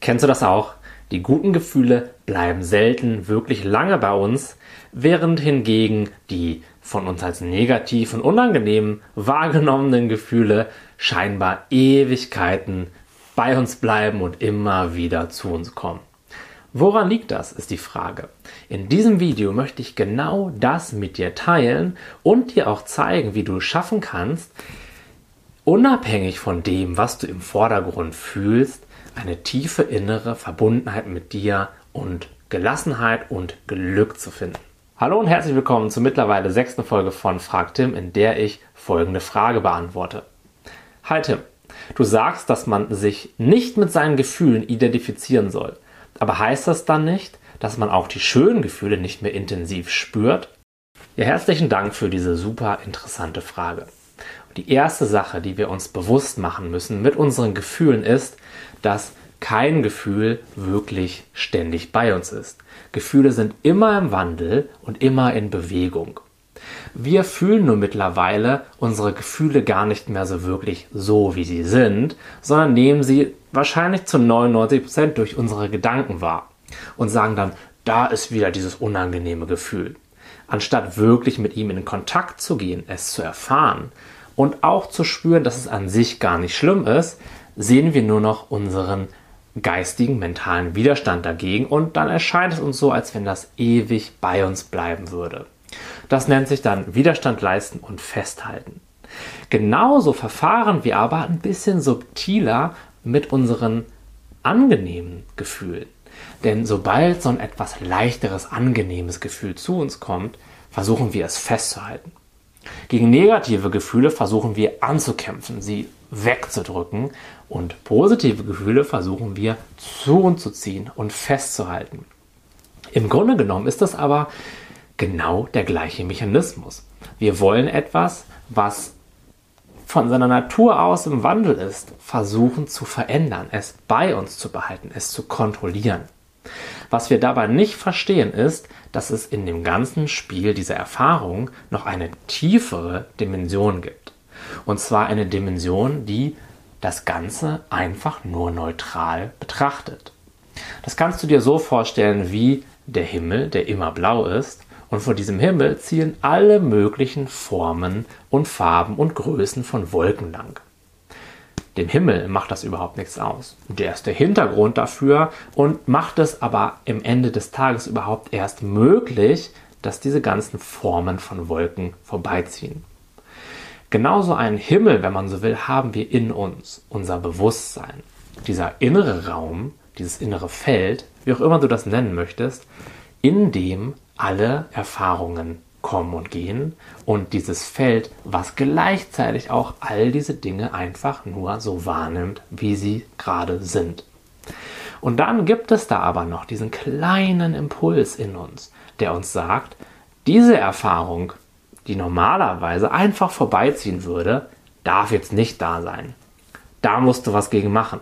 Kennst du das auch? Die guten Gefühle bleiben selten wirklich lange bei uns, während hingegen die von uns als negativ und unangenehm wahrgenommenen Gefühle scheinbar Ewigkeiten bei uns bleiben und immer wieder zu uns kommen. Woran liegt das, ist die Frage. In diesem Video möchte ich genau das mit dir teilen und dir auch zeigen, wie du es schaffen kannst, unabhängig von dem, was du im Vordergrund fühlst, eine tiefe innere Verbundenheit mit dir und Gelassenheit und Glück zu finden. Hallo und herzlich willkommen zur mittlerweile sechsten Folge von Frag Tim, in der ich folgende Frage beantworte. Hi Tim, du sagst, dass man sich nicht mit seinen Gefühlen identifizieren soll. Aber heißt das dann nicht, dass man auch die schönen Gefühle nicht mehr intensiv spürt? Ja, herzlichen Dank für diese super interessante Frage. Die erste Sache, die wir uns bewusst machen müssen mit unseren Gefühlen ist, dass kein Gefühl wirklich ständig bei uns ist. Gefühle sind immer im Wandel und immer in Bewegung. Wir fühlen nur mittlerweile unsere Gefühle gar nicht mehr so wirklich so, wie sie sind, sondern nehmen sie wahrscheinlich zu 99 Prozent durch unsere Gedanken wahr und sagen dann, da ist wieder dieses unangenehme Gefühl. Anstatt wirklich mit ihm in Kontakt zu gehen, es zu erfahren und auch zu spüren, dass es an sich gar nicht schlimm ist, sehen wir nur noch unseren geistigen, mentalen Widerstand dagegen und dann erscheint es uns so, als wenn das ewig bei uns bleiben würde. Das nennt sich dann Widerstand leisten und festhalten. Genauso verfahren wir aber ein bisschen subtiler mit unseren angenehmen Gefühlen. Denn sobald so ein etwas leichteres, angenehmes Gefühl zu uns kommt, versuchen wir es festzuhalten. Gegen negative Gefühle versuchen wir anzukämpfen, sie wegzudrücken und positive Gefühle versuchen wir zu uns zu ziehen und festzuhalten. Im Grunde genommen ist das aber genau der gleiche Mechanismus. Wir wollen etwas, was von seiner Natur aus im Wandel ist, versuchen zu verändern, es bei uns zu behalten, es zu kontrollieren. Was wir dabei nicht verstehen ist, dass es in dem ganzen Spiel dieser Erfahrung noch eine tiefere Dimension gibt. Und zwar eine Dimension, die das Ganze einfach nur neutral betrachtet. Das kannst du dir so vorstellen wie der Himmel, der immer blau ist, und vor diesem Himmel ziehen alle möglichen Formen und Farben und Größen von Wolken lang. Dem Himmel macht das überhaupt nichts aus. Der ist der Hintergrund dafür und macht es aber im Ende des Tages überhaupt erst möglich, dass diese ganzen Formen von Wolken vorbeiziehen. Genauso einen Himmel, wenn man so will, haben wir in uns, unser Bewusstsein. Dieser innere Raum, dieses innere Feld, wie auch immer du das nennen möchtest, in dem alle Erfahrungen kommen und gehen und dieses Feld, was gleichzeitig auch all diese Dinge einfach nur so wahrnimmt, wie sie gerade sind. Und dann gibt es da aber noch diesen kleinen Impuls in uns, der uns sagt, diese Erfahrung, die normalerweise einfach vorbeiziehen würde, darf jetzt nicht da sein. Da musst du was gegen machen.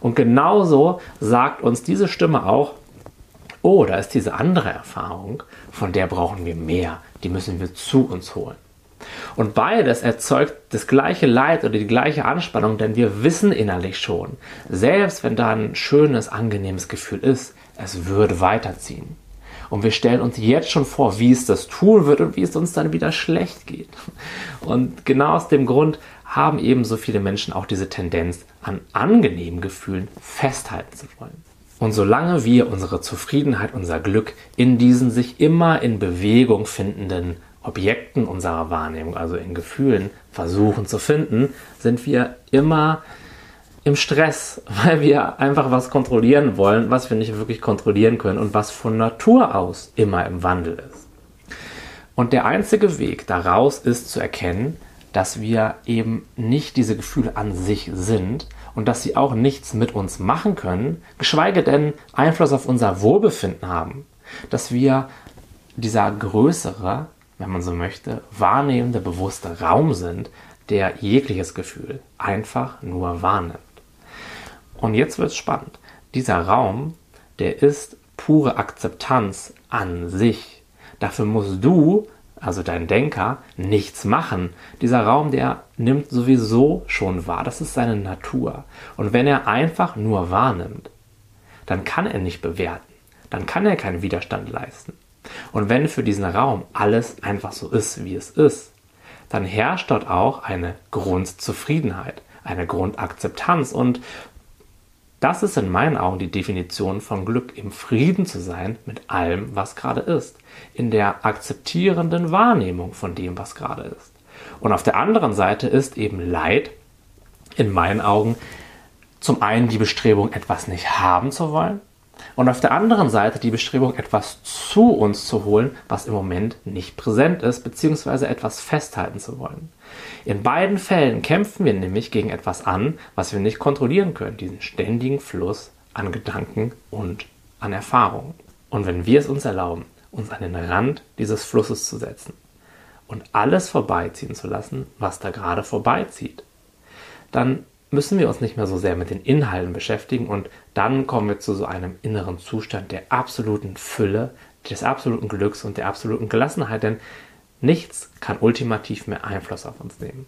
Und genauso sagt uns diese Stimme auch, oh, da ist diese andere Erfahrung, von der brauchen wir mehr, die müssen wir zu uns holen. Und beides erzeugt das gleiche Leid oder die gleiche Anspannung, denn wir wissen innerlich schon, selbst wenn da ein schönes, angenehmes Gefühl ist, es würde weiterziehen. Und wir stellen uns jetzt schon vor, wie es das tun wird und wie es uns dann wieder schlecht geht. Und genau aus dem Grund haben eben so viele Menschen auch diese Tendenz, an angenehmen Gefühlen festhalten zu wollen. Und solange wir unsere Zufriedenheit, unser Glück in diesen sich immer in Bewegung findenden Objekten unserer Wahrnehmung, also in Gefühlen, versuchen zu finden, sind wir immer im Stress, weil wir einfach was kontrollieren wollen, was wir nicht wirklich kontrollieren können und was von Natur aus immer im Wandel ist. Und der einzige Weg daraus ist zu erkennen, dass wir eben nicht diese Gefühle an sich sind und dass sie auch nichts mit uns machen können, geschweige denn Einfluss auf unser Wohlbefinden haben. Dass wir dieser größere, wenn man so möchte, wahrnehmende, bewusste Raum sind, der jegliches Gefühl einfach nur wahrnimmt. Und jetzt wird es spannend. Dieser Raum, der ist pure Akzeptanz an sich. Dafür musst du also dein Denker, nichts machen. Dieser Raum, der nimmt sowieso schon wahr. Das ist seine Natur. Und wenn er einfach nur wahrnimmt, dann kann er nicht bewerten, dann kann er keinen Widerstand leisten. Und wenn für diesen Raum alles einfach so ist, wie es ist, dann herrscht dort auch eine Grundzufriedenheit, eine Grundakzeptanz und das ist in meinen Augen die Definition von Glück, im Frieden zu sein mit allem, was gerade ist, in der akzeptierenden Wahrnehmung von dem, was gerade ist. Und auf der anderen Seite ist eben Leid in meinen Augen zum einen die Bestrebung, etwas nicht haben zu wollen, und auf der anderen Seite die Bestrebung, etwas zu uns zu holen, was im Moment nicht präsent ist, beziehungsweise etwas festhalten zu wollen. In beiden Fällen kämpfen wir nämlich gegen etwas an, was wir nicht kontrollieren können, diesen ständigen Fluss an Gedanken und an Erfahrungen. Und wenn wir es uns erlauben, uns an den Rand dieses Flusses zu setzen und alles vorbeiziehen zu lassen, was da gerade vorbeizieht, dann müssen wir uns nicht mehr so sehr mit den Inhalten beschäftigen und dann kommen wir zu so einem inneren Zustand der absoluten Fülle, des absoluten Glücks und der absoluten Gelassenheit, denn nichts kann ultimativ mehr Einfluss auf uns nehmen.